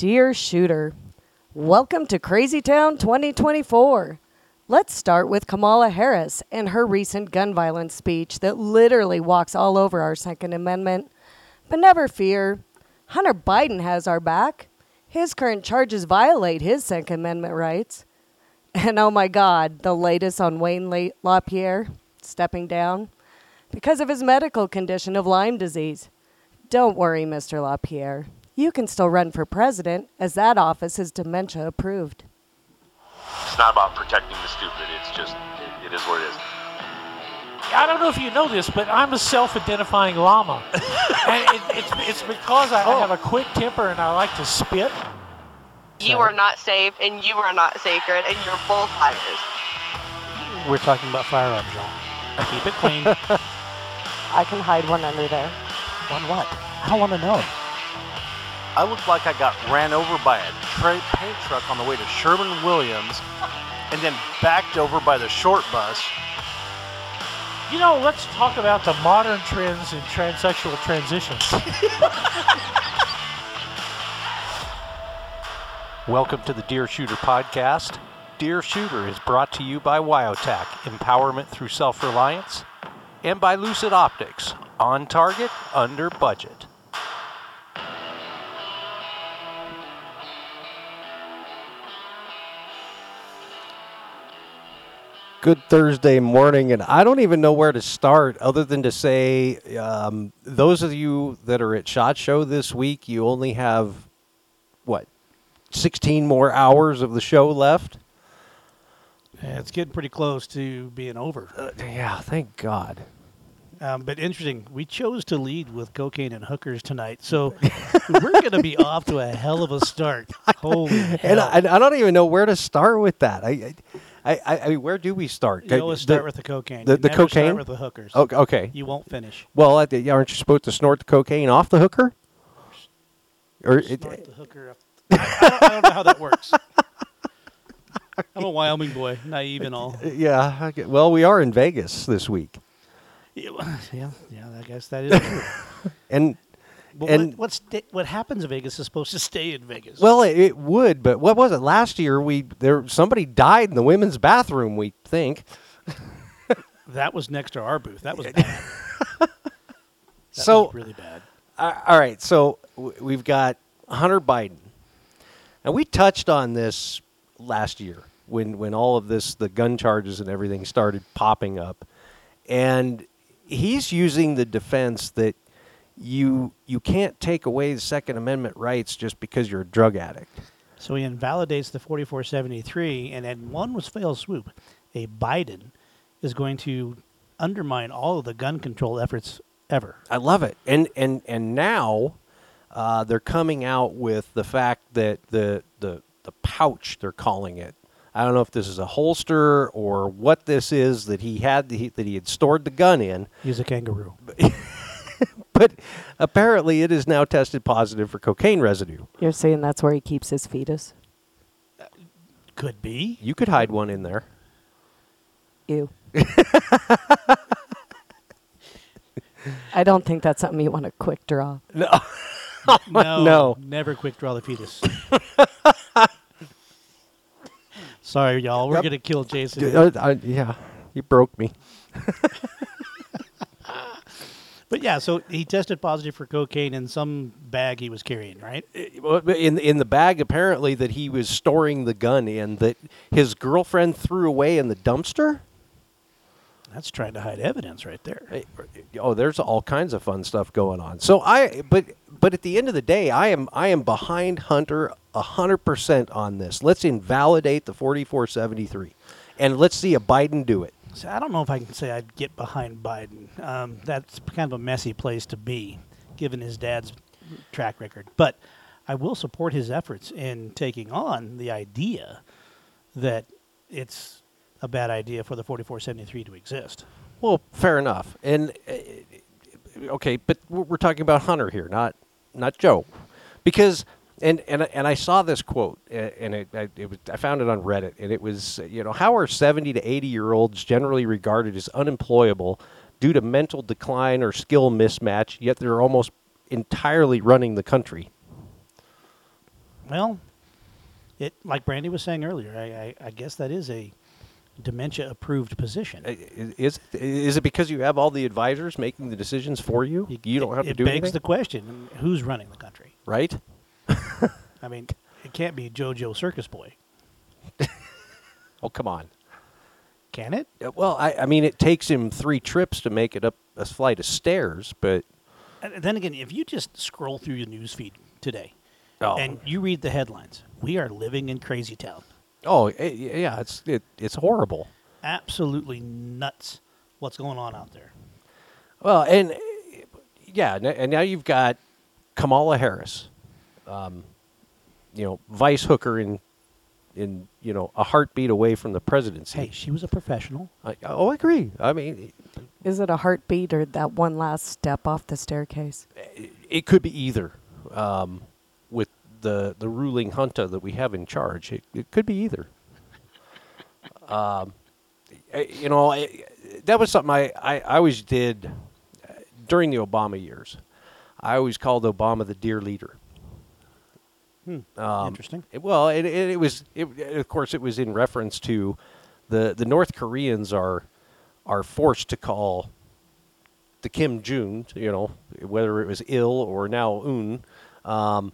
Dear Shooter, welcome to Crazy Town 2024. Let's start with Kamala Harris and her recent gun violence speech that literally walks all over our Second Amendment. But never fear, Hunter Biden has our back. His current charges violate his Second Amendment rights. And oh my God, the latest on Wayne La- LaPierre stepping down because of his medical condition of Lyme disease. Don't worry, Mr. LaPierre. You can still run for president, as that office is dementia approved. It's not about protecting the stupid. It's just, it, it is what it is. I don't know if you know this, but I'm a self-identifying llama, and it, it's it's because I, I have a oh. quick temper and I like to spit. You are not safe, and you are not sacred, and you're both liars. We're talking about firearms, y'all. Keep it clean. I can hide one under there. One what? I don't want to know. I look like I got ran over by a tra- paint truck on the way to Sherman Williams and then backed over by the short bus. You know, let's talk about the modern trends in transsexual transitions. Welcome to the Deer Shooter podcast. Deer Shooter is brought to you by Wyotac, empowerment through self reliance, and by Lucid Optics, on target, under budget. Good Thursday morning, and I don't even know where to start other than to say, um, those of you that are at Shot Show this week, you only have what, 16 more hours of the show left. Yeah, it's getting pretty close to being over. Uh, yeah, thank God. Um, but interesting, we chose to lead with cocaine and hookers tonight, so we're going to be off to a hell of a start. Holy hell! And I, I don't even know where to start with that. I, I, I, I mean, where do we start? you always The- start with the cocaine. the- the cocaine? Start with the hookers. Okay, okay. You won't finish. Well, I aren't you supposed to snort the cocaine off the hooker? Or it, Snort the hooker. Up. I, don't, I don't know how that works. I'm a Wyoming boy, naive and all. yeah. okay. Well, we are in Vegas this week, Yeah, yeah, yeah, I guess that is true. and And- what, what, sta- what happens in Vegas is supposed to stay in Vegas. Well, it, it would, but what was it last year? We there somebody died in the women's bathroom. We think. that was next to our booth. That was bad. That so was really bad. uh, all right, so w- we've got Hunter Biden, and we touched on this last year when when all of this the gun charges and everything started popping up, and he's using the defense that you you can't take away the Second Amendment rights just because you're a drug addict. So he invalidates the 4473, and in one was fell swoop, a Biden is going to undermine all of the gun control efforts ever. I love it. And and and now uh, they're coming out with the fact that the the the pouch they're calling it. I don't know if this is a holster or what this is that he had that he, that he had stored the gun in, He's a kangaroo. but apparently it is now tested positive for cocaine residue. You're saying that's where he keeps his fetus? Could be. You could hide one in there. Ew. I don't think that's something you want to quick draw. No. No, No. never quick draw the fetus. Sorry, y'all. We're Yep. gonna kill Jason. Uh, uh, yeah, you broke me. But yeah, so he tested positive for cocaine in some bag he was carrying, right? Eh, in in the bag apparently that he was storing the gun in that his girlfriend threw away in the dumpster. That's trying to hide evidence right there. Eh, eh, oh, there's all kinds of fun stuff going on. So I, but but at the end of the day, I am I am behind Hunter hundred percent on this. Let's invalidate the 4473, and let's see a Biden do it. So I don't know if I can say I'd get behind Biden. Um, that's kind of a messy place to be, given his dad's track record. But I will support his efforts in taking on the idea that it's a bad idea for the 4473 to exist. Well, fair enough. And uh, okay, but we're we're talking about Hunter here, not not Joe, because and and and I saw this quote, and it, I- it was, I found it on Reddit, and it was uh, you know how are seventy to eighty year olds generally regarded as unemployable due to mental decline or skill mismatch, yet they're almost entirely running the country. Well, it like Brandy was saying earlier. I, I, I guess that is a dementia-approved position. I- i- Is is it because you have all the advisors making the decisions for you? You don't have it to do begs anything, the question: Who's running the country? right? I mean, it can't be JoJo Circus Boy, Oh, come on. can it? Uh, Well, I, I mean, it takes him three trips to make it up a flight of stairs, but And then again, if you just scroll through your news feed today Oh. and you read the headlines, we are living in crazy town. oh, eh, yeah, it's it, it's horrible. Absolutely nuts. What's going on out there? Well, and yeah, n- and now you've got Kamala Harris, um, you know, vice hooker in in you know a heartbeat away from the presidency. Hey, she was a professional. I, oh, I agree. I mean, Is it a heartbeat or that one last step off the staircase? it could be either. Um, with the the ruling junta that we have in charge, it, it could be either. Um, you know, I, that was something I, I, I always did uh, during the Obama years. I always called Obama the dear leader. Um, Interesting. it- well, it, it, it was, it, of course, it was in reference to the the North Koreans are are forced to call the Kim Jong, you know, whether it was Il or now Un, um,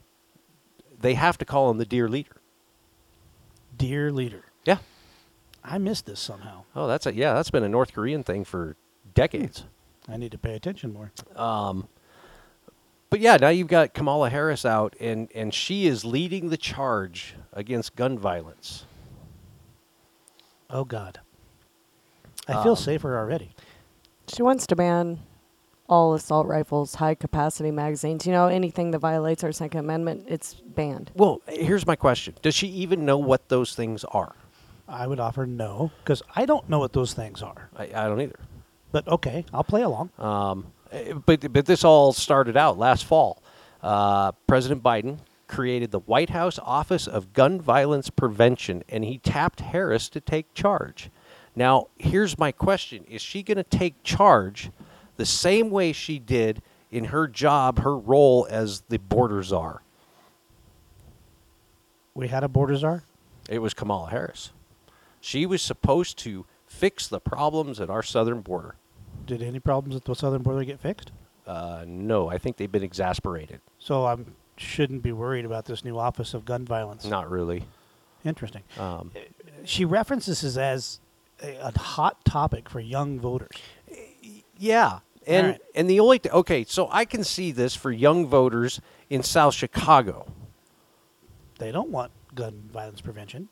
they have to call him the dear leader. Dear leader. Yeah. I missed this somehow. Oh, that's a yeah. That's been a North Korean thing for decades. I need to pay attention more. But yeah, now you've got Kamala Harris out, and and she is leading the charge against gun violence. Oh God. I feel Um, safer already. She wants to ban all assault rifles, high capacity magazines. You know, anything that violates our Second Amendment, it's banned. Well, here's my question: Does she even know what those things are? I would offer no because I don't know what those things are. I, I don't either. But okay, I'll play along. Um, but but this all started out last fall. Uh, President Biden created the White House Office of Gun Violence Prevention, and he tapped Harris to take charge. Now, here's my question: Is she going to take charge the same way she did in her job, her role as the border czar? we had a border czar. It was Kamala Harris. She was supposed to fix the problems at our southern border. Did any problems at the southern border get fixed? Uh, no, I think they've been exasperated. So I shouldn't be worried about this new Office of Gun Violence. Not really. Interesting. Um, She references this as a, a hot topic for young voters. Yeah, and right. and the only th- okay, so I can see this for young voters in South Chicago. They don't want gun violence prevention.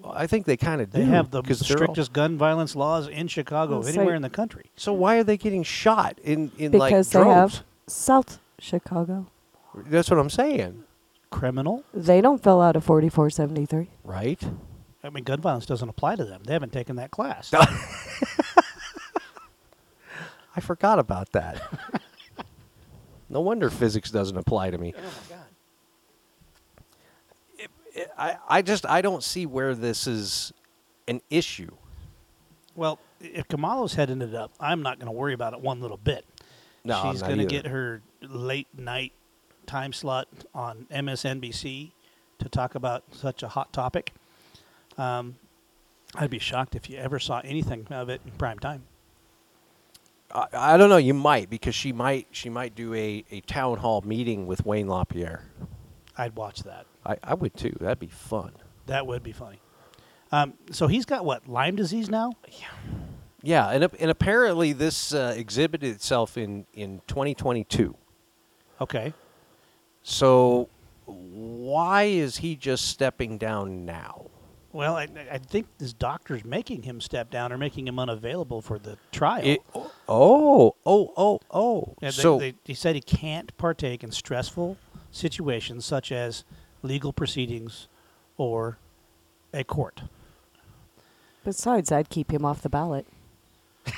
Well, I think they kind of do. They have the they're all- strictest gun violence laws in Chicago, Well, say- anywhere in the country. so why are they getting shot in in Because like they have? South Chicago. That's what I'm saying, Criminal. They don't fill out a 4473. right? I mean, gun violence doesn't apply to them. They haven't taken that class. I forgot about that. no wonder physics doesn't apply to me. oh my God. I, I just I don't see where this is an issue. Well, if Kamala's heading it up, I'm not going to worry about it one little bit. No, She's going to get her late night time slot on MSNBC to talk about such a hot topic. Um, I'd be shocked if you ever saw anything of it in prime time. I, I don't know. You might because she might she might do a, a town hall meeting with Wayne LaPierre. I'd watch that. I, I would too. That'd be fun. That would be funny. Um, so he's got what Lyme disease now? Yeah, and and apparently this uh, exhibited itself in in 2022. Okay. So why is he just stepping down now? Well, I, I think his doctor's making him step down or making him unavailable for the trial. It, oh, oh, oh, oh. Yeah, they- so they, he said he can't partake in stressful situations such as legal proceedings or a court. Besides, I'd keep him off the ballot.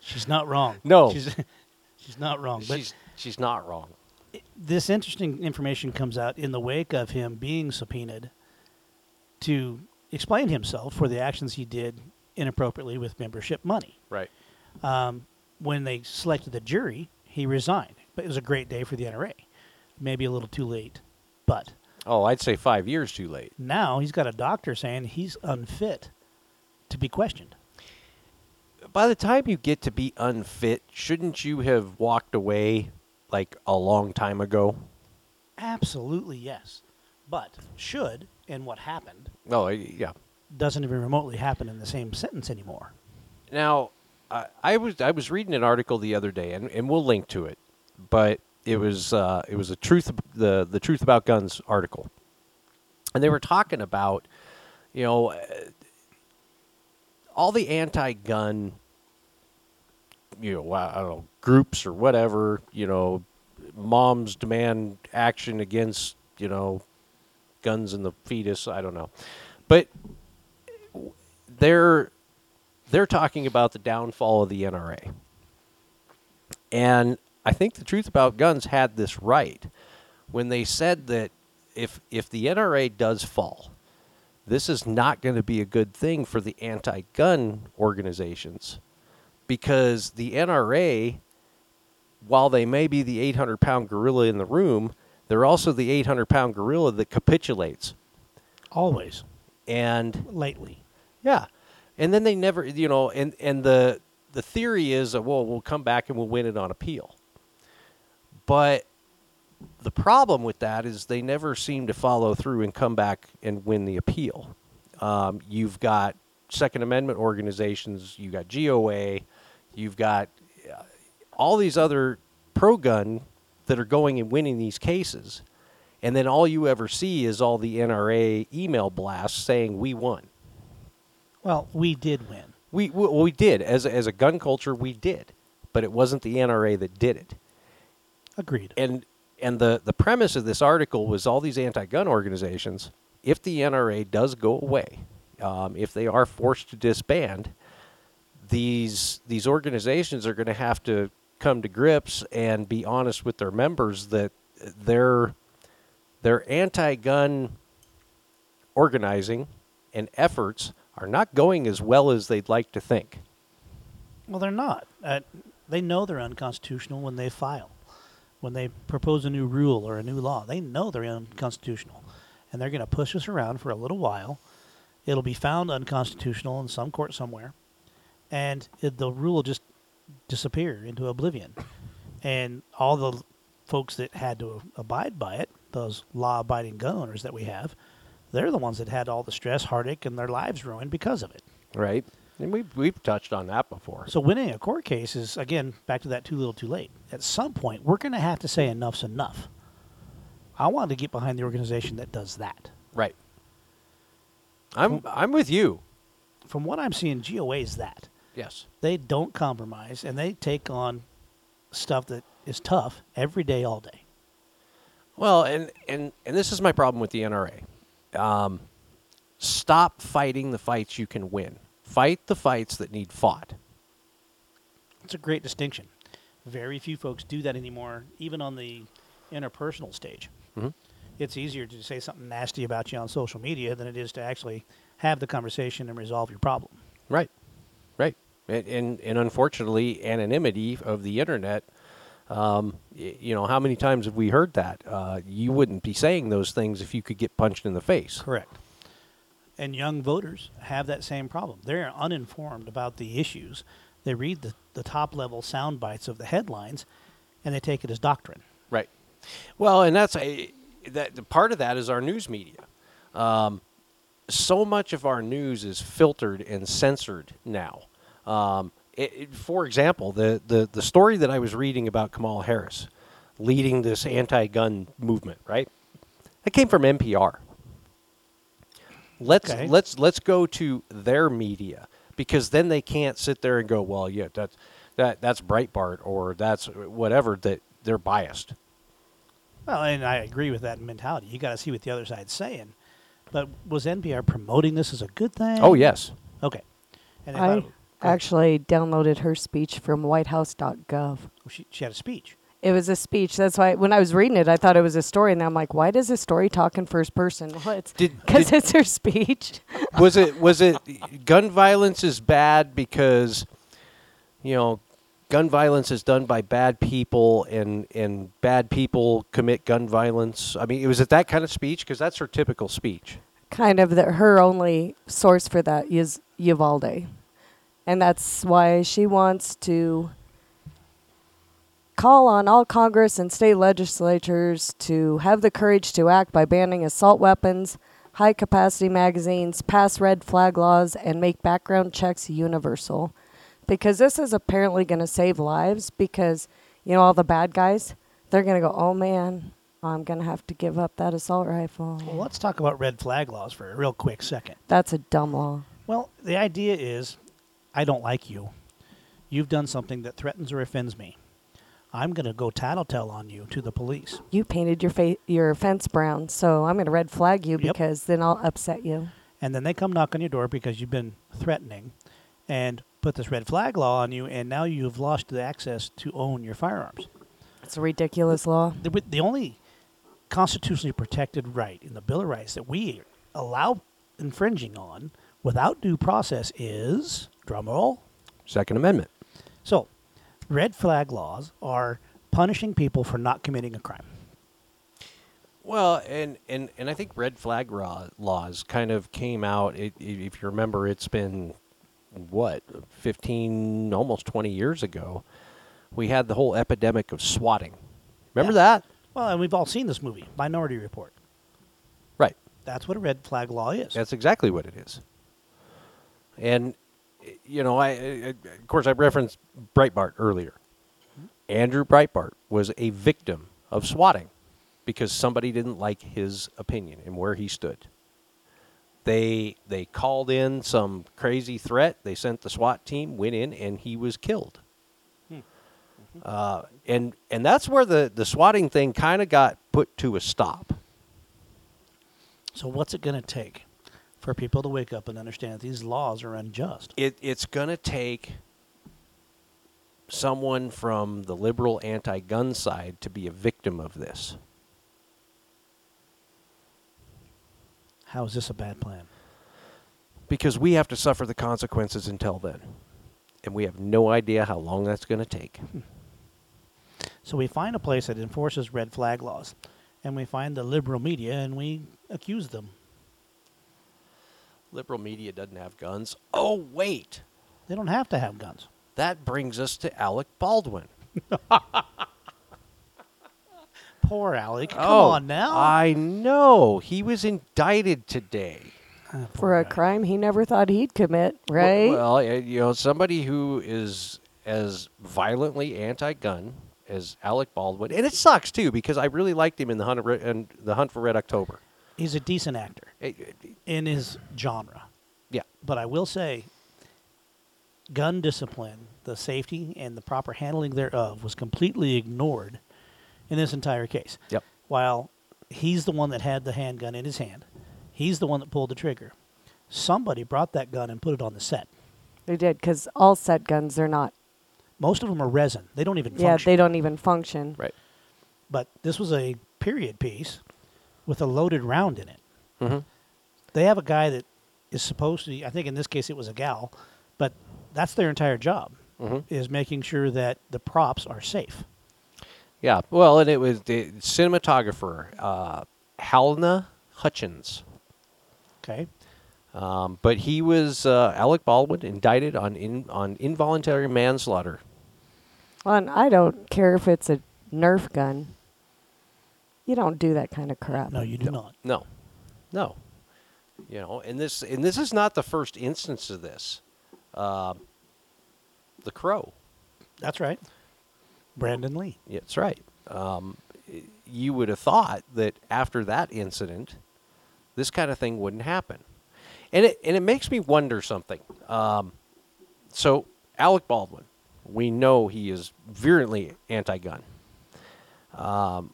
She's not wrong. No. she's she's not wrong. But she's she's not wrong. this interesting information comes out in the wake of him being subpoenaed to explain himself for the actions he did inappropriately with membership money. Right. Um, when they selected the jury, he resigned. But it was a great day for the NRA. maybe a little too late. But Oh, I'd say five years too late. now he's got a doctor saying he's unfit to be questioned. By the time you get to be unfit, shouldn't you have walked away like a long time ago? Absolutely yes. But should and what happened Oh, I- yeah. doesn't even remotely happen in the same sentence anymore. Now, I, I was I was reading an article the other day, and, and we'll link to it, but it was uh, it was a truth the the truth about guns article, and they were talking about, you know, uh, all the anti-gun, you know, I don't know groups or whatever, you know, moms demand action against you know, guns in the fetus. I don't know, but they're they're talking about the downfall of the NRA. And I think the truth about guns had this right when they said that if if the NRA does fall, this is not going to be a good thing for the anti-gun organizations because the NRA while they may be the 800 pound gorilla in the room, they're also the 800 pound gorilla that capitulates. Always. And Lately. yeah, and then they never, you know, and and the the theory is that well, we'll come back and we'll win it on appeal. But the problem with that is they never seem to follow through and come back and win the appeal. Um, you've got Second Amendment organizations, you've got GOA, you've got uh, all these other pro-gun that are going and winning these cases, and then all you ever see is all the NRA email blasts saying we won. Well, we did win. We we, we did as a, as a gun culture we did, but it wasn't the NRA that did it. Agreed. And and the the premise of this article was all these anti-gun organizations. If the NRA does go away, um, if they are forced to disband, these these organizations are going to have to come to grips and be honest with their members that their their anti-gun organizing and efforts are not going as well as they'd like to think. Well, they're not. Uh, they know they're unconstitutional when they file. When they propose a new rule or a new law, they know they're unconstitutional. And they're going to push us around for a little while. It'll be found unconstitutional in some court somewhere. And it, the rule will just disappear into oblivion. And all the folks that had to abide by it, those law abiding gun owners that we have, they're the ones that had all the stress, heartache, and their lives ruined because of it. Right? And we've, we've touched on that before. So winning a court case is again back to that too little, too late. At some point, we're going to have to say enough's enough. I want to get behind the organization that does that. Right. I'm I'm with you. From what I'm seeing, GOA is that Yes. they don't compromise and they take on stuff that is tough every day, all day. Well, and and and this is my problem with the NRA. Um, stop fighting the fights you can win. Fight the fights that need fought. It's a great distinction. Very few folks do that anymore, even on the interpersonal stage. Mhm. It's easier to say something nasty about you on social media than it is to actually have the conversation and resolve your problem. Right. Right. And and, and unfortunately, anonymity of the internet. Um, you know, how many times have we heard that? Uh, you wouldn't be saying those things if you could get punched in the face. Correct. And young voters have that same problem. They're uninformed about the issues. They read the, the top level sound bites of the headlines and they take it as doctrine. Right. Well, and that's a that part of that is our news media. Um, so much of our news is filtered and censored now. Um, it, it- for example, the, the the story that I was reading about Kamala Harris leading this anti-gun movement, right? That came from NPR. Let's Okay. let's let's go to their media because then they can't sit there and go, well, yeah, that's that that's Breitbart or that's whatever that they're biased. Well, and I agree with that mentality. You got to see what the other side's saying. But was NPR promoting this as a good thing? Oh yes, Okay. And if I actually downloaded her speech from whitehouse.gov. Oh, she, she had a speech. It was a speech. That's why when I was reading it, I thought it was a story, and I'm like, why does this story talk in first person? Well, it's because it's her speech. was it was it gun violence is bad because you know gun violence is done by bad people and and bad people commit gun violence. I mean, was it that kind of speech? Because that's her typical speech. kind of the, her only source for that is Uvalde. And that's why she wants to call on all Congress and state legislatures to have the courage to act by banning assault weapons, high capacity magazines, pass red flag laws, and make background checks universal. Because this is apparently going to save lives because, you know, all the bad guys, they're going to go, oh man, I'm going to have to give up that assault rifle. Well, let's talk about red flag laws for a real quick second. That's a dumb law. Well, the idea is I don't like you. You've done something that threatens or offends me. I'm going to go tattletale on you to the police. You painted your fa- your fence brown, so I'm going to red flag you Yep. because then I'll upset you. And then they come knock on your door because you've been threatening and put this red flag law on you, and now you've lost the access to own your firearms. It's a ridiculous law. The, wi- the only constitutionally protected right in the Bill of Rights that we allow infringing on without due process is, drum roll. Second Amendment. So, red flag laws are punishing people for not committing a crime. Well, and, and, and I think red flag raw, laws kind of came out. It, if you remember, it's been what fifteen, almost twenty years ago. We had the whole epidemic of swatting. Remember Yeah. that? Well, and we've all seen this movie, Minority Report. Right. That's what a red flag law is. That's exactly what it is. And you know, I, I of course I referenced Breitbart earlier. Andrew Breitbart was a victim of swatting because somebody didn't like his opinion and where he stood. They they called in some crazy threat. They sent the SWAT team, went in, and he was killed. Uh, and and that's where the the swatting thing kind of got put to a stop. so, what's it going to take for people to wake up and understand that these laws are unjust? it, it's going to take someone from the liberal anti-gun side to be a victim of this. How is this a bad plan? Because we have to suffer the consequences until then. And we have no idea how long that's going to take. Hmm. So, we find a place that enforces red flag laws, and we find the liberal media and we accuse them. Liberal media doesn't have guns. Oh, wait. They don't have to have guns. That brings us to Alec Baldwin. Poor Alec. Come oh, on now. I know. He was indicted today. Ah, For a guy. crime he never thought he'd commit, right? Well, uh, you know, somebody who is as violently anti-gun as Alec Baldwin, and it sucks too because I really liked him in the Hunt, of and the Hunt for Red October. He's a decent actor in his genre. Yeah, But I will say, gun discipline, the safety and the proper handling thereof was completely ignored in this entire case. Yep. While he's the one that had the handgun in his hand, he's the one that pulled the trigger. Somebody brought that gun and put it on the set. they did because all set guns are not. Most of them are resin. They don't even Yeah, function. they don't even function. right. But this was a period piece with a loaded round in it. Mm-hmm. They have a guy that is supposed to. I think in this case it was a gal, but that's their entire job Mhm. is making sure that the props are safe. Yeah. Well, and it was the cinematographer uh, Halyna Hutchins. Okay. Um, but he was uh, Alec Baldwin indicted on in, on involuntary manslaughter. Well, and I don't care if it's a Nerf gun. You don't do that kind of crap. No, you do not. No, no. You know, and this and this is not the first instance of this. Uh, the Crow. That's right. Brandon Lee. Yeah, that's right. Um, you would have thought that after that incident, this kind of thing wouldn't happen, and it and it makes me wonder something. Um, so Alec Baldwin, we know he is virulently anti-gun. Um,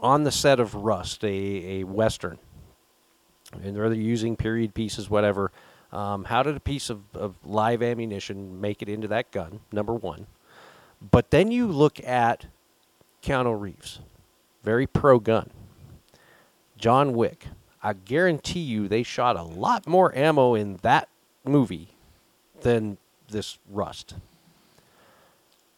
on the set of Rust, a, a western, and they're using period pieces, whatever. Um, how did a piece of, of live ammunition make it into that gun? Number one. But then you look at Keanu Reeves, very pro gun. John Wick, I guarantee you they shot a lot more ammo in that movie than this Rust.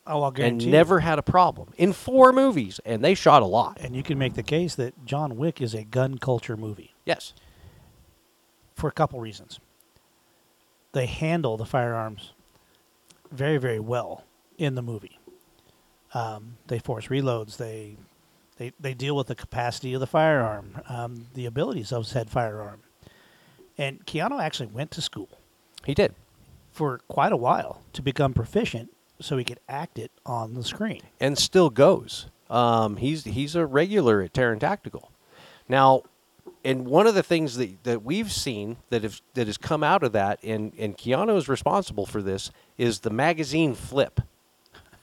Oh, I'll and guarantee you. never had a problem in four movies, and they shot a lot. And you can make the case that John Wick is a gun culture movie Yes. for a couple reasons. They handle the firearms very, very well in the movie. Um, they force reloads. They, they they deal with the capacity of the firearm, um, the abilities of said firearm. And Keanu actually went to school He did. for quite a while to become proficient, so he could act it on the screen. and still goes. Um, he's he's a regular at Taran Tactical. Now, and one of the things that, that we've seen that have, that has come out of that, and and Keanu is responsible for this, is the magazine flip.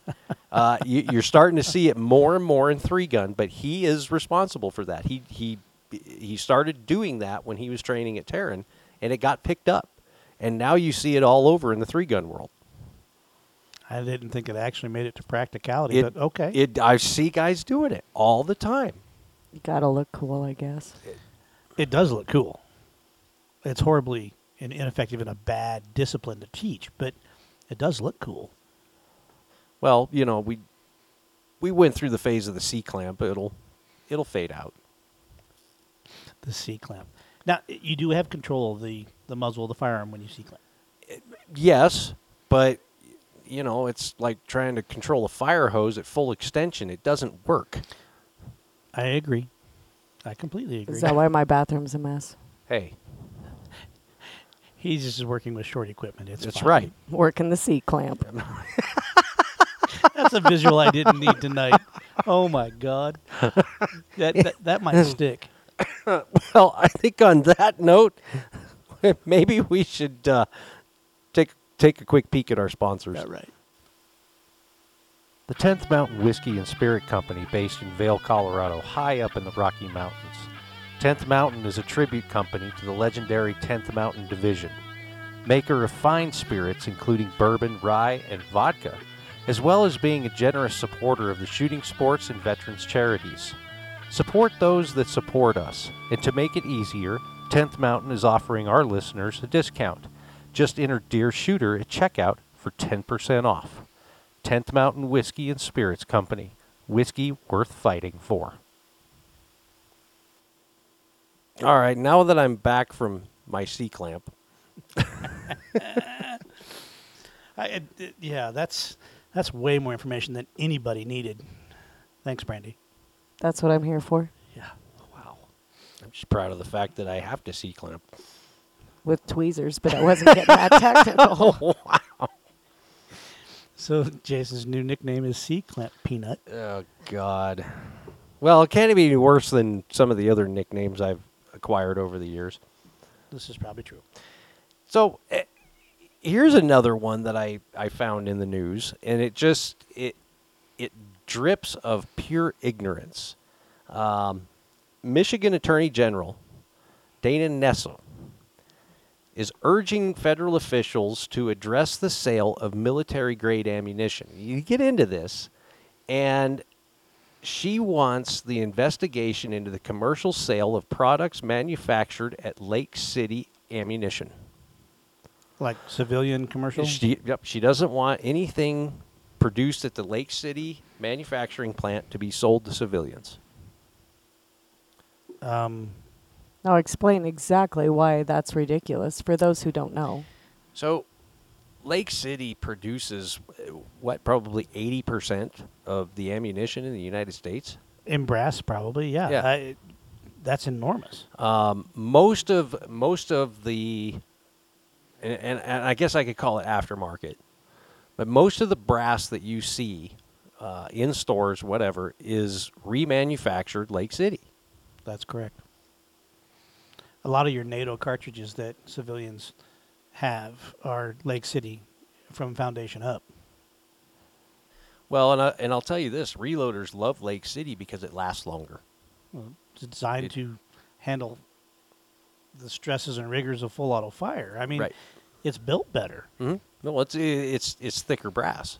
uh, you, you're starting to see it more and more in three gun, but he is responsible for that. He he he started doing that when he was training at Taran, and it got picked up, and now you see it all over in the three gun world. I didn't think it actually made it to practicality, It, but okay. It I see guys doing it all the time. You gotta look cool, I guess. It does look cool. It's horribly and ineffective and a bad discipline to teach, but it does look cool. Well, you know, we we went through the phase of the C clamp. It'll it'll fade out. The C clamp. Now you do have control of the the muzzle of the firearm when you C clamp. Yes, but you know, it's like trying to control a fire hose at full extension. It doesn't work. I agree. I completely agree. Is that why my bathroom's a mess? Hey, He's just working with short equipment. It's that's fine. right. Working the C clamp. That's a visual I didn't need tonight. Oh my god, that that, that might stick. Well, I think on that note, maybe we should uh, take a quick peek at our sponsors. right. The 10th Mountain Whiskey and Spirit Company, based in Vail, Colorado, high up in the Rocky Mountains. 10th Mountain is a tribute company to the legendary 10th Mountain Division, maker of fine spirits including bourbon, rye, and vodka, as well as being a generous supporter of the shooting sports and veterans charities. Support those that support us, and to make it easier, 10th Mountain is offering our listeners a discount. Just enter Dear Shooter at checkout for 10% off. 10th Mountain Whiskey and Spirits Company. Whiskey worth fighting for. All right, now that I'm back from my C clamp, I, it, it- yeah, that's that's way more information than anybody needed. Thanks, Brandy. That's what I'm here for. Yeah. wow, I'm just proud of the fact that I have to C clamp. With tweezers, but I wasn't getting that technical. Oh, wow. So Jason's new nickname is C Clamp Peanut. Oh God. Well, it can't be any worse than some of the other nicknames I've acquired over the years. This is probably true. So eh, here's another one that I, I found in the news, and it just it it drips of pure ignorance. Um, Michigan Attorney General Dana Nessel is urging federal officials to address the sale of military grade ammunition. You get into this, and she wants the investigation into the commercial sale of products manufactured at Lake City Ammunition. Like civilian commercial. She, yep, she doesn't want anything produced at the Lake City manufacturing plant to be sold to civilians. Um, now explain exactly why that's ridiculous for those who don't know. So, Lake City produces uh, what probably 80% of the ammunition in the United States. in brass, probably. Yeah. Yeah. I, that's enormous. Um, most of most of the and, and, and I guess I could call it aftermarket, but most of the brass that you see uh, in stores, whatever, is remanufactured Lake City. That's correct. A lot of your NATO cartridges that civilians have are Lake City from foundation up. Well, and I, and I'll tell you this: reloaders love Lake City because it lasts longer. It's designed It- to handle the stresses and rigors of full auto fire. I mean, Right. it's built better. Mm-hmm. No, it's it's it's thicker brass.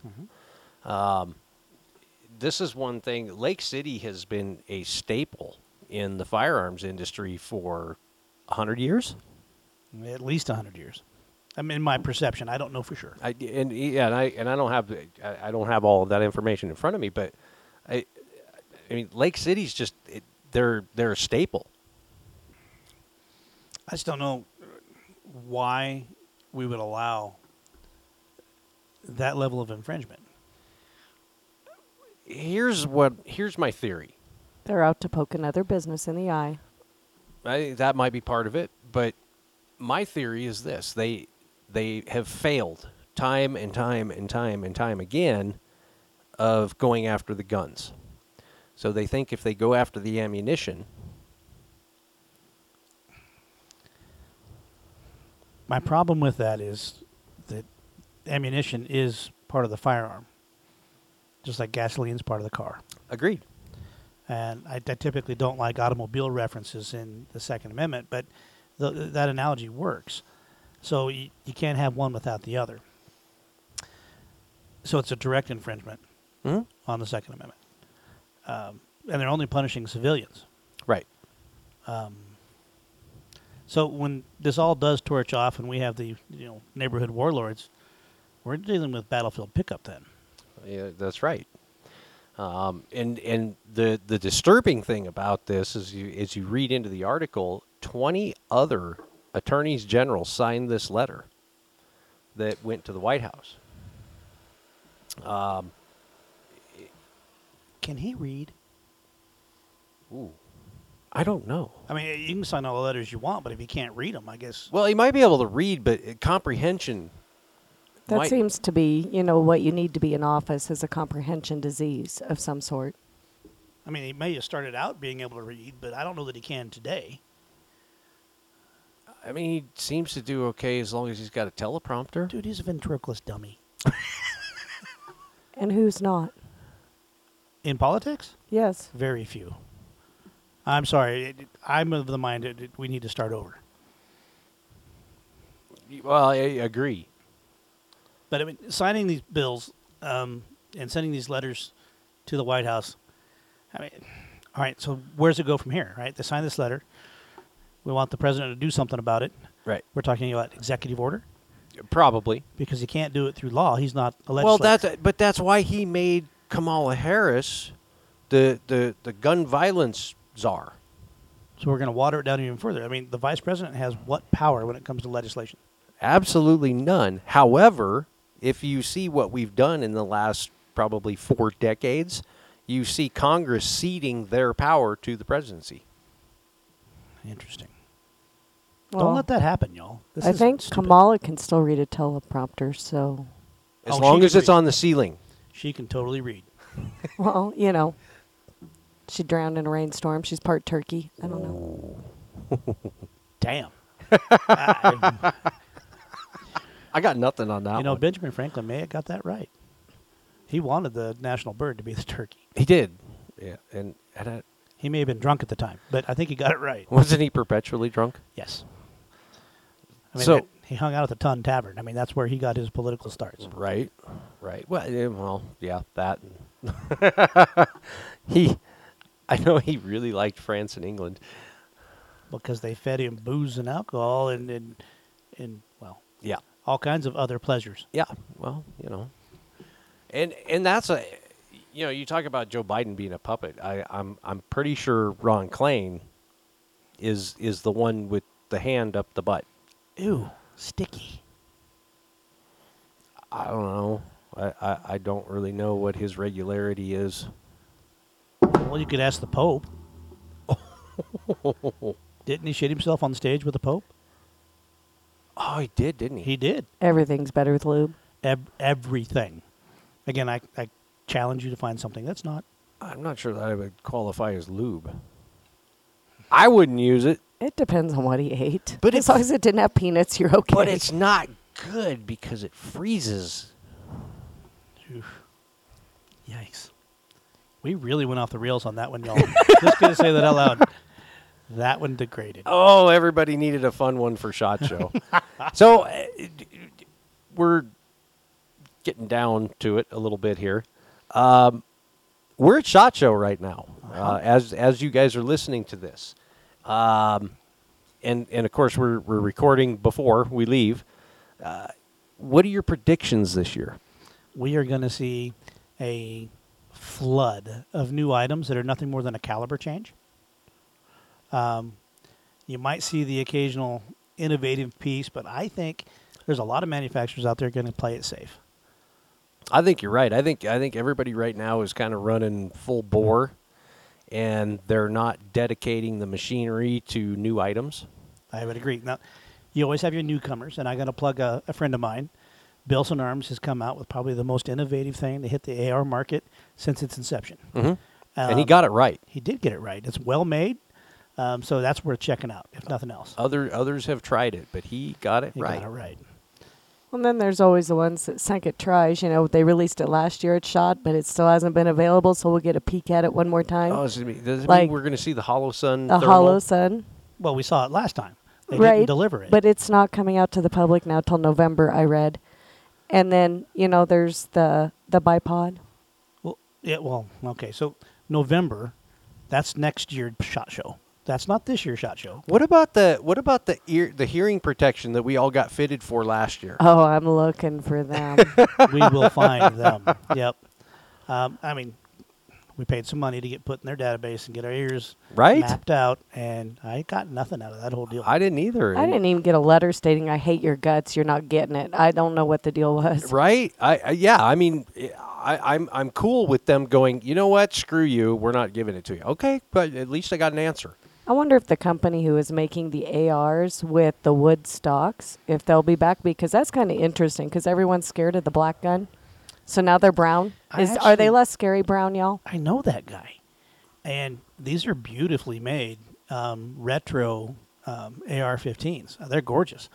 Um, this is one thing. Lake City has been a staple in the firearms industry for hundred years. At least 100 years. I mean, in my perception, I don't know for sure. I, and yeah, and I and I don't have I, I don't have all of that information in front of me, but I I mean Lake City's just it, they're they're a staple. I just don't know why we would allow that level of infringement. Here's what here's my theory. They're out to poke another business in the eye. I, that might be part of it, but my theory is this: they they have failed time and time and time and time again of going after the guns. So they think if they go after the ammunition, My problem with that is that ammunition is part of the firearm, just like gasoline is part of the car. agreed. And I, I typically don't like automobile references in the Second Amendment, but the, that analogy works. So you, you can't have one without the other. So it's a direct infringement hmm on the Second Amendment. Um, and they're only punishing civilians. Right. Um, so when this all does torch off and we have the you know neighborhood warlords, we're dealing with battlefield pickup then. Yeah, that's right. Um, and and the the disturbing thing about this is you as you read into the article, twenty other attorneys general signed this letter that went to the White House. Um, Can he read? ooh, I don't know. I mean, you can sign all the letters you want, but if he can't read them, I guess. Well, he might be able to read, but uh, comprehension. That might- seems to be, you know, what you need to be in office is a comprehension disease of some sort. I mean, he may have started out being able to read, but I don't know that he can today. I mean, he seems to do okay as long as he's got a teleprompter. Dude, he's a ventriloquist dummy. And who's not? In politics, Yes. very few. I'm sorry. It, it- I'm of the mind that we need to start over. Well, I agree. But I mean, signing these bills um, and sending these letters to the White House. I mean, all right. So where does it go from here? Right? They sign this letter. We want the president to do something about it. Right. We're talking about executive order Probably. because he can't do it through law. He's not a Well, that's but that's why he made Kamala Harris the the the gun violence czar. so we're going to water it down even further. I mean, the vice president has what power when it comes to legislation? Absolutely none. However, if you see what we've done in the last probably four decades, you see Congress ceding their power to the presidency. Interesting. Well, Don't let that happen, y'all. This I is think stupid. Kamala can still read a teleprompter, so, As Oh, long as it's read. on the ceiling. she can totally read. well, you know, she drowned in a rainstorm. She's part turkey. I don't know. Damn. I- I got nothing on that you know, one. Benjamin Franklin may have got that right. He wanted the national bird to be the turkey. he did. Yeah, and, and I, He may have been drunk at the time, but I think he got it right. wasn't he perpetually drunk? Yes. I mean, So- that- he hung out at the Tun Tavern. I mean, that's where he got his political starts. Right, right. Well, yeah, well, yeah, that. he, I know he really liked France and England. because they fed him booze and alcohol and and, and well, Yeah, all kinds of other pleasures. yeah. Well, you know, and and that's a, you know, you talk about Joe Biden being a puppet. I, I'm I'm pretty sure Ron Klain is is the one with the hand up the butt. Ew, sticky. I don't know. I, I, I don't really know what his regularity is. Well, you could ask the Pope. Didn't he shit himself on stage with the Pope? Oh, he did, didn't he? He did. Everything's better with lube. Ev- everything. Again, I, I challenge you to find something that's not. I'm not sure that I would qualify as lube. I wouldn't use it, It depends on what he ate. But as it's- long as it didn't have peanuts, you're okay. but it's not good because it freezes. Yikes. We really went off the rails on that one, y'all. Just gonna say that out loud. That one degraded. Oh, everybody needed a fun one for Shot Show. so uh, we're getting down to it a little bit here. Um, we're at Shot Show right now, uh, as as you guys are listening to this, um, and and of course we're we're recording before we leave. Uh, what are your predictions this year? we are going to see a flood of new items that are nothing more than a caliber change. Um, you might see the occasional innovative piece, but I think there's a lot of manufacturers out there going to play it safe. I think you're right. I think I think everybody right now is kind of running full bore, and they're not dedicating the machinery to new items. I would agree. Now, you always have your newcomers, and I'm going to plug a, a friend of mine. Bilson Arms has come out with probably the most innovative thing to hit the AR market since its inception. Mm-hmm. and he Um, got it right. He did get it right. It's well made, um, so that's worth checking out, if nothing else. Other others have tried it, but he got it He right. got it right. Well, then there's always the ones that sunk at tries. You know, they released it last year at Shot, but it still hasn't been available, so we'll get a peek at it one more time. Oh, does it mean, does it Like- mean we're going to see the Holosun? a thermal? Holosun. Well, we saw it last time. They right. didn't deliver it. But it's not coming out to the public now till November, I read. And then, you know, there's the the bipod. well, yeah, well, okay. So November, that's next year's shot show. That's not this year's shot show. What about the what about the ear the hearing protection that we all got fitted for last year? Oh, I'm looking for them. we will find them. Yep. Um, I mean, we paid some money to get put in their database and get our ears Right? mapped out, and I got nothing out of that whole deal. I didn't either. I didn't even get a letter stating I hate your guts. You're not getting it. I don't know what the deal was. Right? I, I yeah. I mean, I, I'm I'm cool with them going. You know what? Screw you. We're not giving it to you. Okay, but at least I got an answer. I wonder if the company who is making the ARs with the wood stocks, if they'll be back because that's kind of interesting because everyone's scared of the black gun. So now they're brown. I Is are they less scary brown, y'all? I know that guy, and these are beautifully made um, retro um, AR-15s. Uh, They're gorgeous,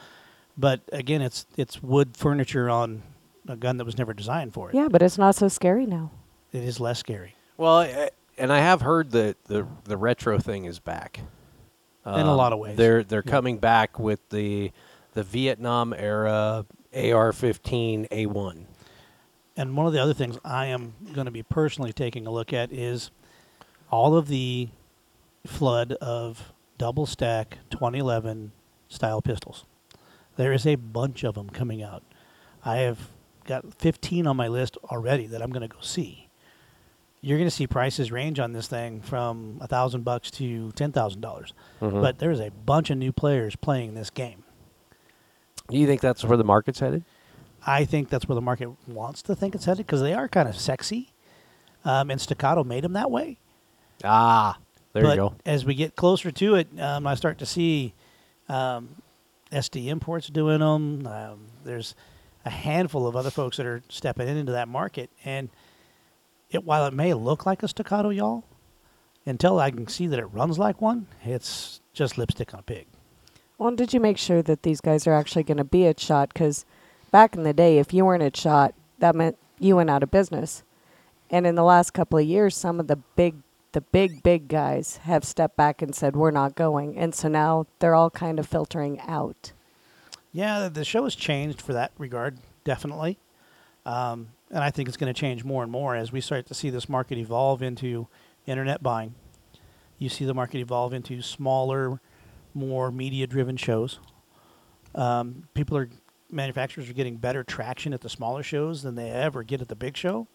but again, it's it's wood furniture on a gun that was never designed for it. Yeah, but it's not so scary now. It is less scary. Well, I- and I have heard that the the retro thing is back. In a lot of um, ways. they're they're Yeah. coming back with the the Vietnam era AR-15 A1. And one of the other things I am going to be personally taking a look at is all of the flood of double stack 2011 style pistols. There is a bunch of them coming out. I have got 15 on my list already that I'm going to go see. You're going to see prices range on this thing from a thousand bucks to ten thousand dollars, Mhm. but there's a bunch of new players playing this game. Do you think that's where the market's headed? I think that's where the market wants to think it's headed because they are kind of sexy, um, and Staccato made them that way. Ah, there but you go. as we get closer to it, um, I start to see um, SDS imports doing them. Um, there's a handful of other folks that are stepping into that market, and it while it may look like a Staccato, y'all, until I can see that it runs like one, it's just lipstick on a pig. Well, did you make sure that these guys are actually going to be at Shot? Because back in the day, if you weren't at Shot, that meant you went out of business. And in the last couple of years, some of the big, the big, big guys have stepped back and said we're not going, and so now they're all kind of filtering out. Yeah, the show has changed for that regard, definitely. Um, and I think it's going to change more and more as we start to see this market evolve into internet buying. You see the market evolve into smaller, more media driven shows. Um, people are, manufacturers are getting better traction at the smaller shows than they ever get at the big show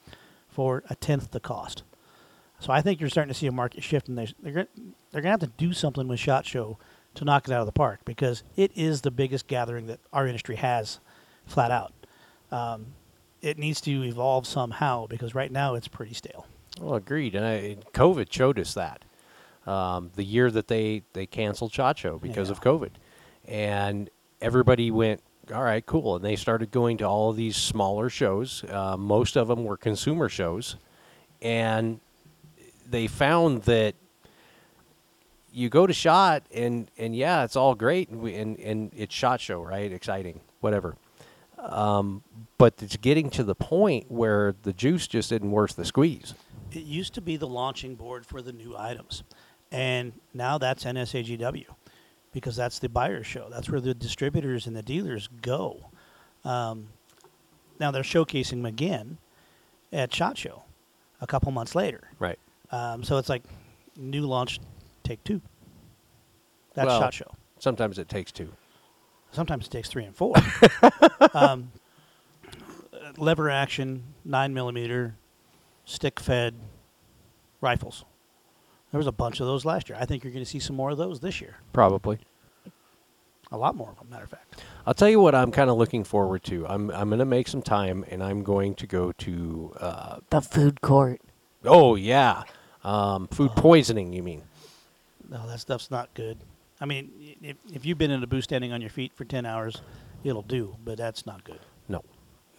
for a tenth the cost. So I think you're starting to see a market shift, and they, they're they're going to have to do something with Shot Show to knock it out of the park because it is the biggest gathering that our industry has, flat out. Um, it needs to evolve somehow because right now it's pretty stale. Well, agreed. And, I, COVID showed us that. Um, the year that they, they canceled SHOT Show because of COVID. And everybody went, all right, cool. And they started going to all of these smaller shows. Uh, most of them were consumer shows. And they found that you go to SHOT and, and yeah, it's all great. And, we, and, and it's SHOT Show, right? Exciting, whatever. Um, but it's getting to the point where the juice just isn't worth the squeeze. It used to be the launching board for the new items, and now that's NASGW because that's the buyer's show. That's where the distributors and the dealers go. Um, now they're showcasing them again at Shot Show a couple months later. Right. Um, so it's like new launch, take two. That's Well, Shot Show. Sometimes it takes two. Sometimes it takes three and four. um, lever action, nine millimeter, stick fed rifles. There was a bunch of those last year. I think you're going to see some more of those this year. Probably. A lot more of them, matter of fact. I'll tell you what I'm kind of looking forward to. I'm I'm going to make some time and I'm going to go to. Uh, The food court. oh yeah, um, food poisoning. You mean? No, that stuff's not good. I mean, if, if you've been in a booth standing on your feet for 10 hours, it'll do, but that's not good. No,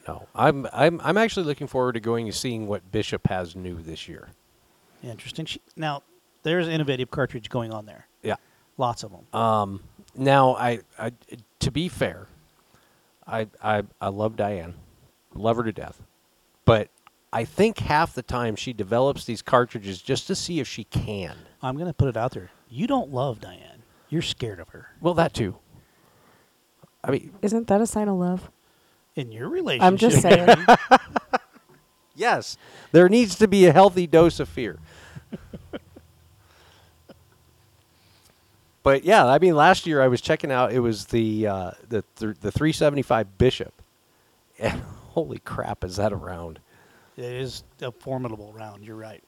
no. I'm I'm I'm actually looking forward to going and seeing what Bishop has new this year. Interesting. Now, there's innovative cartridge going on there. Yeah. Lots of them. Um, now I, I to be fair, I I I love Diane, love her to death, but I think half the time she develops these cartridges just to see if she can. I'm going to put it out there. You don't love Diane. You're scared of her. Well, that too. I mean, Isn't that a sign of love? In your relationship. I'm just saying. yes, there needs to be a healthy dose of fear. but yeah, I mean, last year I was checking out. It was the uh, the th- the 375 Bishop, and holy crap, is that around? It is a formidable round. You're right.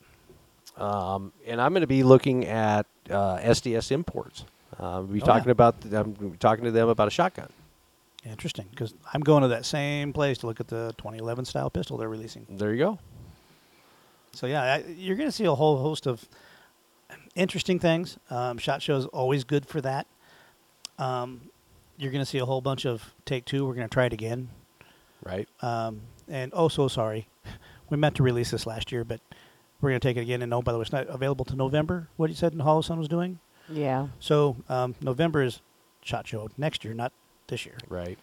Um, and I'm going to be looking at uh, SDS imports. We'll be Oh, talking yeah. about I'm talking to them about a shotgun. Interesting, because I'm going to that same place to look at the 2011 style pistol they're releasing. There you go. So yeah, I, you're going to see a whole host of interesting things. Um, Shot Show is always good for that. Um, you're going to see a whole bunch of take two. We're going to try it again. Right. Um, and oh, so sorry, we meant to release this last year, but we're going to take it again. And no, by the way, it's not available to November. What you said Holosun was doing. Yeah. So um, November is Shot Show next year, not this year. Right.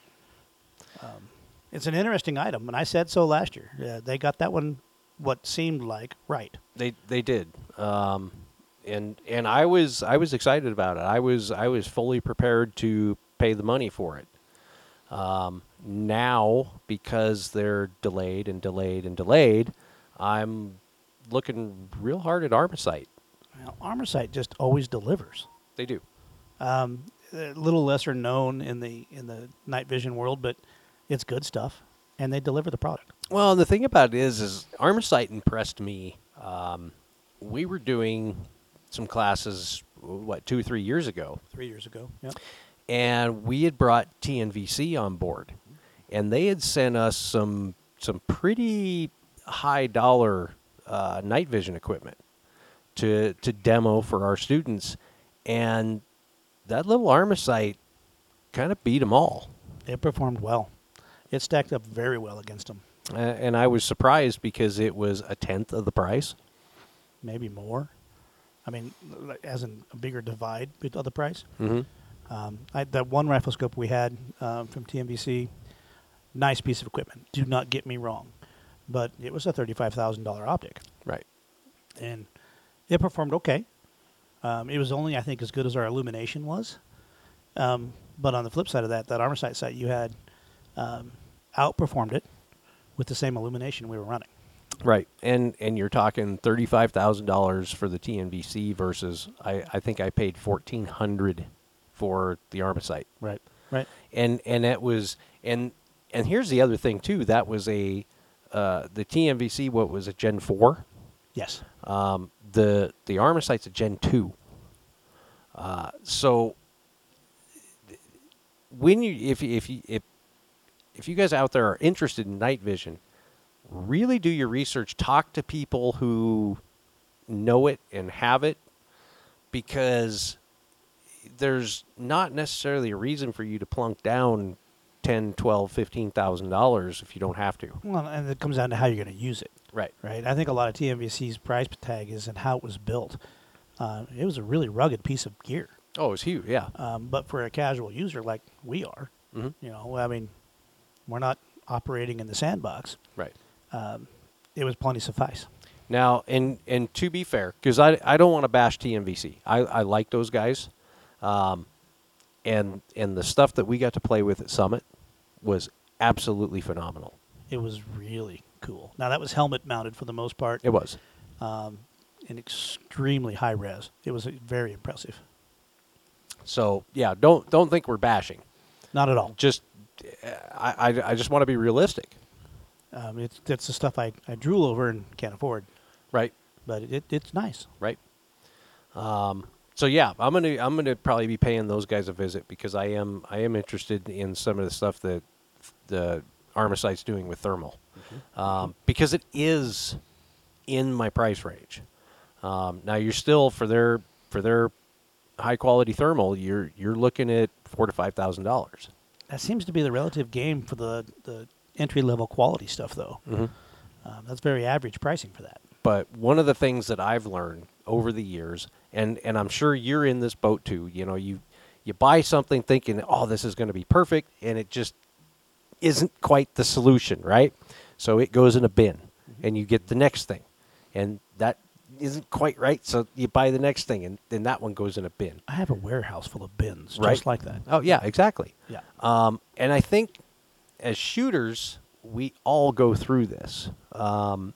Um, It's an interesting item, and I said so last year. Yeah, they got that one, what seemed like right. They they did. Um, and and I was I was excited about it. I was I was fully prepared to pay the money for it. Um, now because they're delayed and delayed and delayed, I'm looking real hard at Armasight. Well, Armasight just always delivers. They do. Um, a little lesser known in the in the night vision world, but it's good stuff, and they deliver the product. Well, the thing about it is, is Armasight impressed me. Um, we were doing some classes, what two, three years ago, Three years ago, yeah. and we had brought TNVC on board, and they had sent us some some pretty high dollar uh, night vision equipment to to demo for our students, and that little Armasight kind of beat them all. It performed well. It stacked up very well against them. Uh, and I was surprised because it was a tenth of the price. Maybe more. I mean, as in a bigger divide with the price. Mm-hmm. Um, I, that one rifle scope we had um, from TNVC, nice piece of equipment. Do not get me wrong, but it was a thirty-five thousand dollar optic, Right. and it performed okay. Um, it was only, I think, as good as our illumination was. Um, but on the flip side of that, that Armasight sight you had um, outperformed it with the same illumination we were running. Right, and and you're talking thirty five thousand dollars for the TNVC versus I, I think I paid fourteen hundred for the Armasight, Right. Right. and and that was and and here's the other thing too. That was a uh, the TNVC. What was it? Gen four. Yes. Um, the the Armasight's a Gen two. Uh, so when you if if you if if you guys out there are interested in night vision, really do your research. Talk to people who know it and have it, because there's not necessarily a reason for you to plunk down 10 12 15000 dollars if you don't have to Well, and it comes down to how you're going to use it. right right? I think a lot of TNVC's price tag is in how it was built. Uh, it was a really rugged piece of gear, oh it was huge yeah um, but for a casual user like we are, Mhm. you know, I mean, we're not operating in the sandbox. right Um, it was plenty suffice. Now, and and to be fair, because I, I don't want to bash TMVC. I, I like those guys, um, and and the stuff that we got to play with at Summit was absolutely phenomenal. It was really cool. Now that was helmet mounted for the most part, It was. um, extremely high res. It was uh, very impressive. So yeah, don't don't think we're bashing. Not at all. Just, I, I, I just want to be realistic, Um, it's that's the stuff I, I drool over and can't afford, right? but it, it's nice. Right. Um, so yeah, I'm gonna I'm gonna probably be paying those guys a visit because I am I am interested in some of the stuff that the Armasight's doing with thermal, um, because it is in my price range. Um, now you're still for their for their high quality thermal, you're you're looking at four to five thousand dollars. That seems to be the relative game for the, the entry level quality stuff, though. Mhm. Um, that's very average pricing for that. But one of the things that I've learned over the years, and and I'm sure you're in this boat too. You know, you you buy something thinking, oh, this is going to be perfect, and it just isn't quite the solution, right? So it goes in a bin, and you get the next thing, and that isn't quite right. So you buy the next thing, and then that one goes in a bin. I have a warehouse full of bins Right. just like that. Oh yeah, exactly. Yeah. Um, and I think as shooters, we all go through this. Um,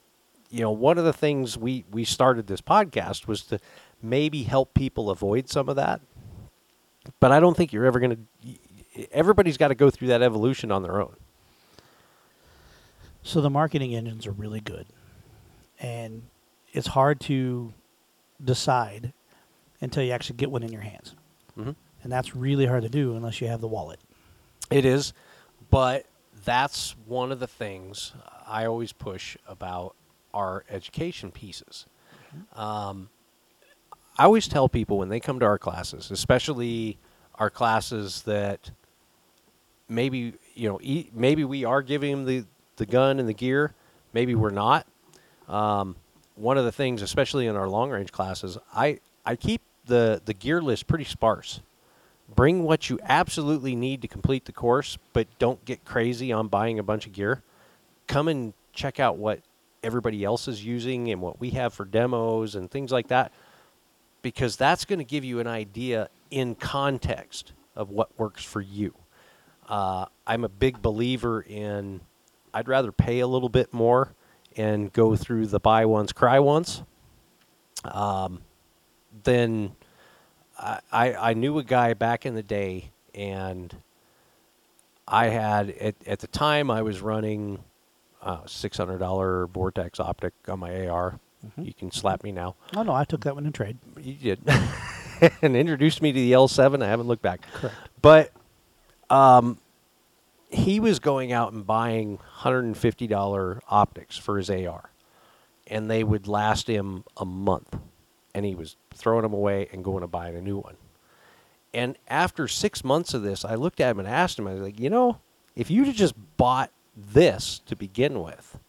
you know, one of the things we we started this podcast was to maybe help people avoid some of that. But I don't think you're ever going to. Everybody's got to go through that evolution on their own. So the marketing engines are really good, and it's hard to decide until you actually get one in your hands, Mhm. and that's really hard to do unless you have the wallet. It is, but that's one of the things I always push about our education pieces. Um, I always tell people when they come to our classes, especially our classes that maybe you know e- maybe we are giving them the the gun and the gear, maybe we're not. Um, one of the things, especially in our long range classes, I I keep the the gear list pretty sparse bring what you absolutely need to complete the course, but don't get crazy on buying a bunch of gear. Come and check out what everybody else is using and what we have for demos and things like that, because that's going to give you an idea in context of what works for you. Uh, I'm a big believer in I'd rather pay a little bit more and go through the buy once, cry once um, than I, I I knew a guy back in the day, and I had at, at the time I was running uh, six hundred dollar Vortex optic on my AR. You can slap me now. Oh no, I took that one in trade. You did, and introduced me to the L7. I haven't looked back. Correct. But um, he was going out and buying hundred and fifty dollar optics for his AR, and they would last him a month, and he was throwing them away and going to buy a new one. And after six months of this, I looked at him and asked him, I was like, you know, if you'd have just bought this to begin with,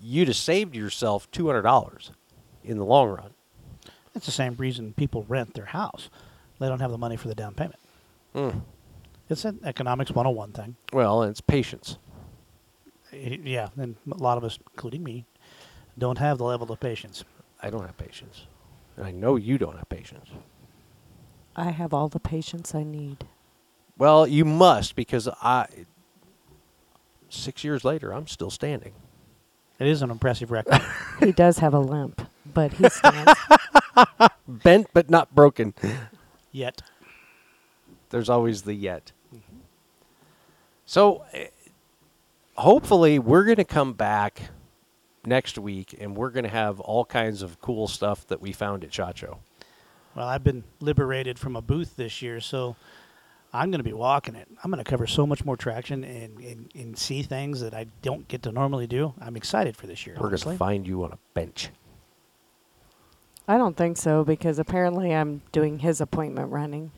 you'd have saved yourself two hundred dollars in the long run. It's the same reason people rent their house. They don't have the money for the down payment. Mm. It's an economics 101 thing. Well, it's patience. I- yeah, and a lot of us, including me, don't have the level of patience. I don't have patience. And I know you don't have patience. I have all the patience I need. Well, you must because I. Six years later, I'm still standing. It is an impressive record. He does have a limp, but he stands. Bent but not broken. Yet, There's always the yet. So, eh, hopefully, we're going to come back next week and we're going to have all kinds of cool stuff that we found at Shot Show. well, I've been liberated from a booth this year, so I'm going to be walking it. I'm going to cover so much more traction and, and, and see things that I don't get to normally do. I'm excited for this year. We're going to find you on a bench. I don't think so because apparently I'm doing his appointment running.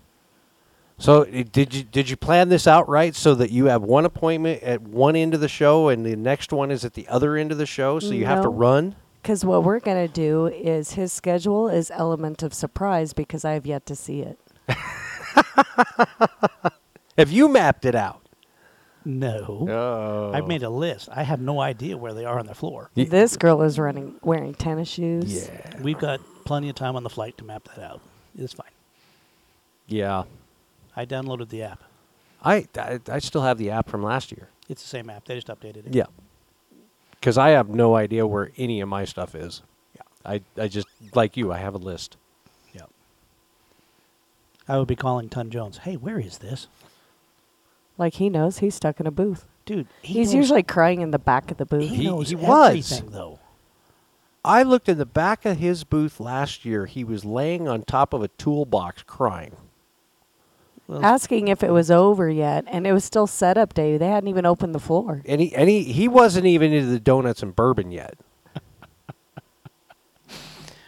So eh, did you did you plan this out right so that you have one appointment at one end of the show and the next one is at the other end of the show so you have to run? Because what we're going to do is his schedule is element of surprise because I have yet to see it. Have you mapped it out? No. Oh. I've made a list. I have no idea where they are on the floor. This girl is running wearing tennis shoes. Yeah. We've got plenty of time on the flight to map that out. It's fine. Yeah. I downloaded the app. I, I I still have the app from last year. It's the same app. They just updated it. Yeah. Cuz I have no idea where any of my stuff is. Yeah. I I just like you, I have a list. Yeah. I would be calling Ton Jones. Hey, where is this? Like he knows he's stuck in a booth. Dude, he he's knows- usually crying in the back of the booth. he, He- knows he was. everything though. I looked in the back of his booth last year. He was laying on top of a toolbox crying. Well, asking if it was over yet, and it was still setup day. They hadn't even opened the floor. And he, and he, he wasn't even into the donuts and bourbon yet.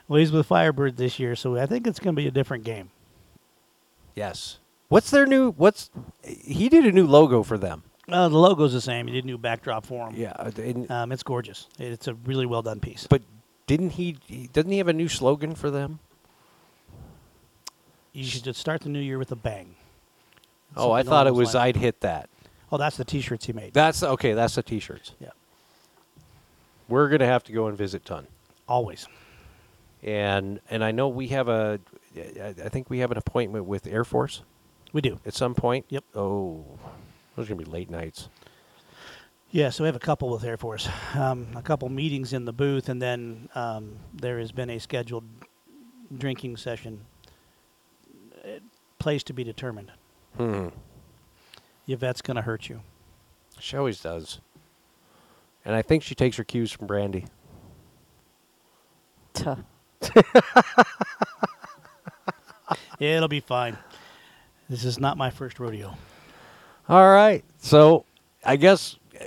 well, he's with Firebird this year, so I think it's going to be a different game. Yes. What's their new? What's he did a new logo for them? Uh, the logo's the same. He did a new backdrop for them. Yeah. and- Um, it's gorgeous. It's a really well done piece. but didn't he, he? Doesn't he have a new slogan for them? you should just start the new year with a bang. Oh, I thought it was. I'd hit that. Oh, that's the T-shirts he made. That's okay. That's the T-shirts. yeah, We're gonna have to go and visit Ton, always. and and I know we have a. I I think we have an appointment with Air Force We do. at some point. Yep. Oh, those are gonna be late nights. Yeah, so we have a couple with Air Force, um, a couple meetings in the booth, and then um, there has been a scheduled drinking session. Uh, Place to be determined. Hmm. Yvette's going to hurt you. She always does. And I think she takes her cues from Brandy. Tuh. It'll be fine. This is not my first rodeo. All right. So I guess uh,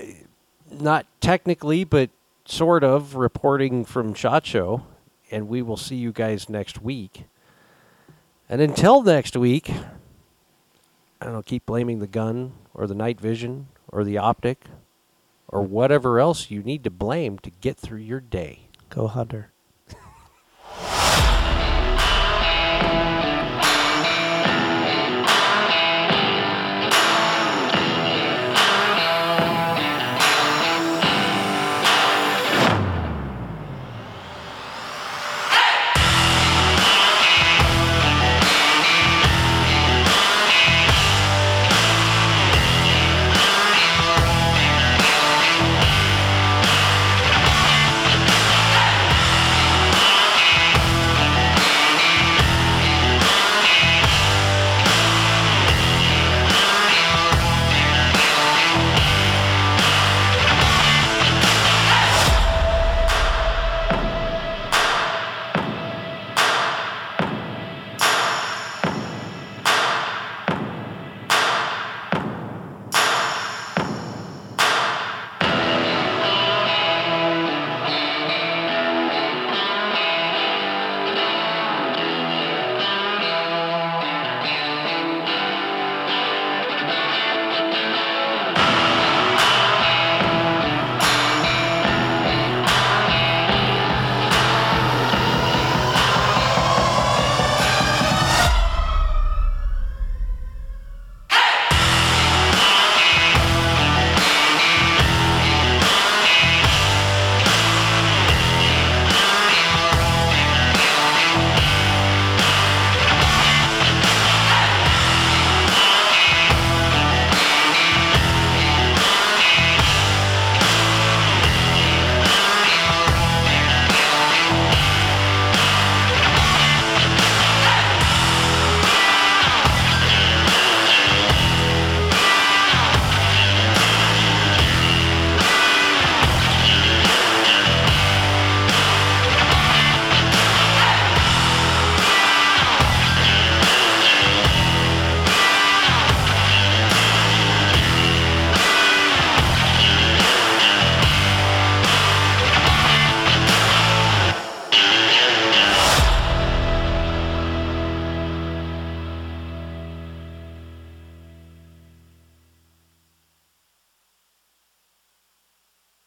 not technically, but sort of reporting from Shot Show, and we will see you guys next week. And until next week, I don't know, keep blaming the gun or the night vision or the optic or whatever else you need to blame to get through your day. Go Hunter.